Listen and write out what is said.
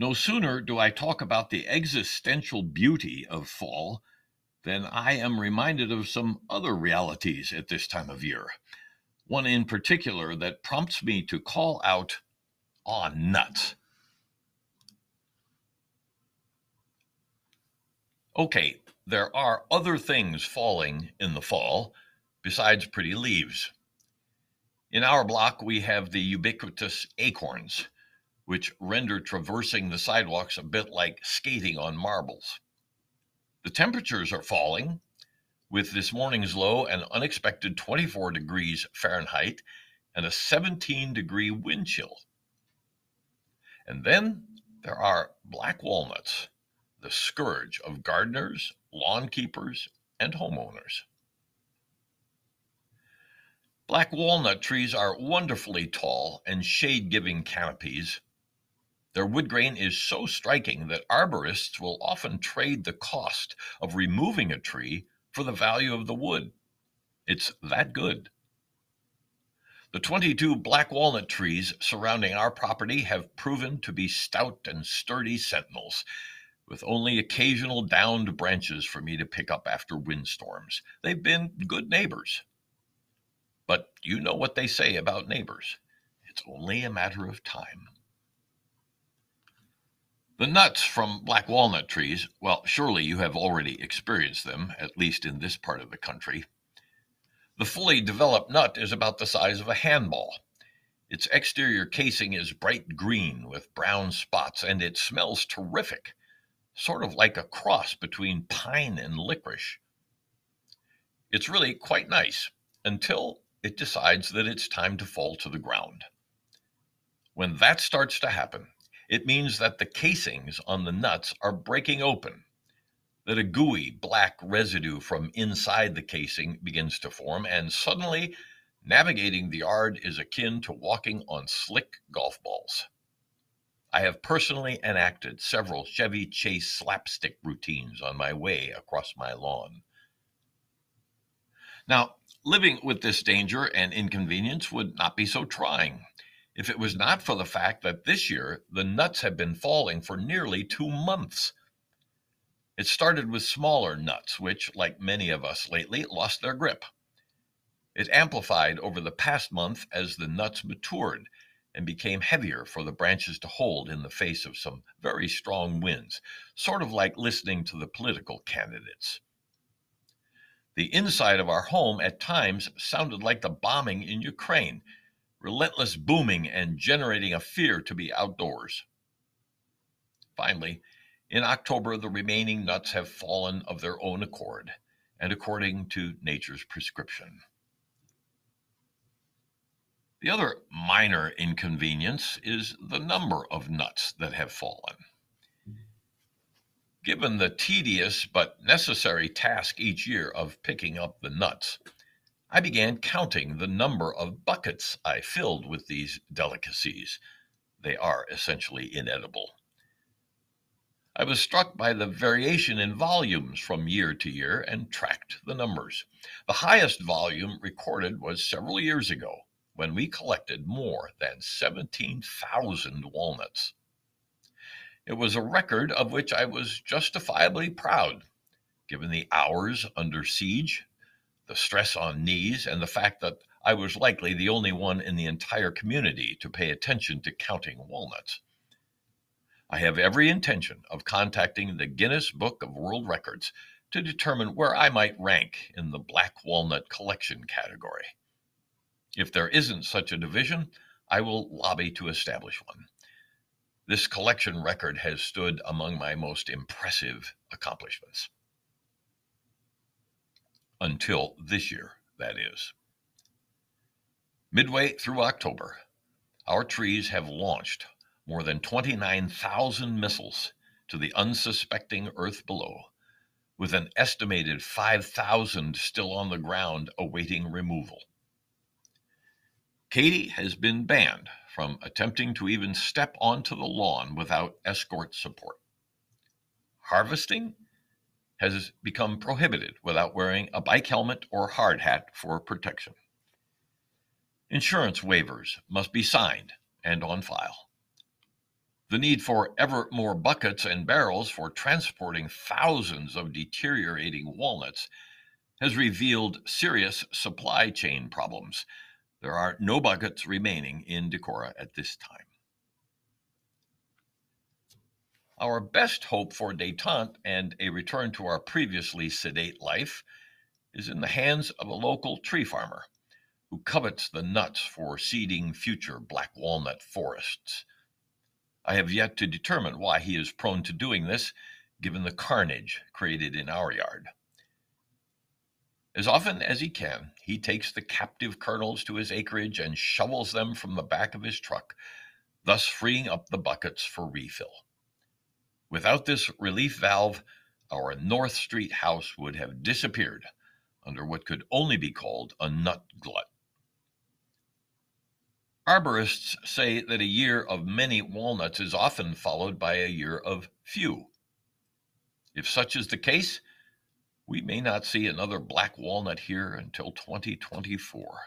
No sooner do I talk about the existential beauty of fall than I am reminded of some other realities at this time of year. One in particular that prompts me to call out, Aw, nuts. Okay, there are other things falling in the fall besides pretty leaves. In our block, we have the ubiquitous acorns which render traversing the sidewalks a bit like skating on marbles. The temperatures are falling, with this morning's low an unexpected 24 degrees Fahrenheit and a 17 degree wind chill. And then there are black walnuts, the scourge of gardeners, lawn keepers, and homeowners. Black walnut trees are wonderfully tall and shade giving canopies their wood grain is so striking that arborists will often trade the cost of removing a tree for the value of the wood. It's that good. The 22 black walnut trees surrounding our property have proven to be stout and sturdy sentinels, with only occasional downed branches for me to pick up after windstorms. They've been good neighbors. But you know what they say about neighbors it's only a matter of time. The nuts from black walnut trees, well, surely you have already experienced them, at least in this part of the country. The fully developed nut is about the size of a handball. Its exterior casing is bright green with brown spots, and it smells terrific, sort of like a cross between pine and licorice. It's really quite nice until it decides that it's time to fall to the ground. When that starts to happen, it means that the casings on the nuts are breaking open, that a gooey black residue from inside the casing begins to form, and suddenly navigating the yard is akin to walking on slick golf balls. I have personally enacted several Chevy Chase slapstick routines on my way across my lawn. Now, living with this danger and inconvenience would not be so trying if it was not for the fact that this year the nuts have been falling for nearly two months. It started with smaller nuts, which, like many of us lately, lost their grip. It amplified over the past month as the nuts matured and became heavier for the branches to hold in the face of some very strong winds, sort of like listening to the political candidates. The inside of our home at times sounded like the bombing in Ukraine, relentless booming and generating a fear to be outdoors. Finally, in October, the remaining nuts have fallen of their own accord and according to nature's prescription. The other minor inconvenience is the number of nuts that have fallen. Given the tedious but necessary task each year of picking up the nuts, I began counting the number of buckets I filled with these delicacies. They are essentially inedible. I was struck by the variation in volumes from year to year and tracked the numbers. The highest volume recorded was several years ago when we collected more than 17,000 walnuts. It was a record of which I was justifiably proud, given the hours under siege the stress on knees, and the fact that I was likely the only one in the entire community to pay attention to counting walnuts. I have every intention of contacting the Guinness Book of World Records to determine where I might rank in the black walnut collection category. If there isn't such a division, I will lobby to establish one. This collection record has stood among my most impressive accomplishments until this year, that is. Midway through October, our trees have launched more than 29,000 missiles to the unsuspecting earth below, with an estimated 5,000 still on the ground awaiting removal. Katie has been banned from attempting to even step onto the lawn without escort support. Harvesting has become prohibited without wearing a bike helmet or hard hat for protection. Insurance waivers must be signed and on file. The need for ever more buckets and barrels for transporting thousands of deteriorating walnuts has revealed serious supply chain problems. There are no buckets remaining in Decorah at this time. Our best hope for detente and a return to our previously sedate life is in the hands of a local tree farmer who covets the nuts for seeding future black walnut forests. I have yet to determine why he is prone to doing this, given the carnage created in our yard. As often as he can, he takes the captive kernels to his acreage and shovels them from the back of his truck, thus freeing up the buckets for refill. Without this relief valve, our North Street house would have disappeared under what could only be called a nut glut. Arborists say that a year of many walnuts is often followed by a year of few. If such is the case, we may not see another black walnut here until 2024.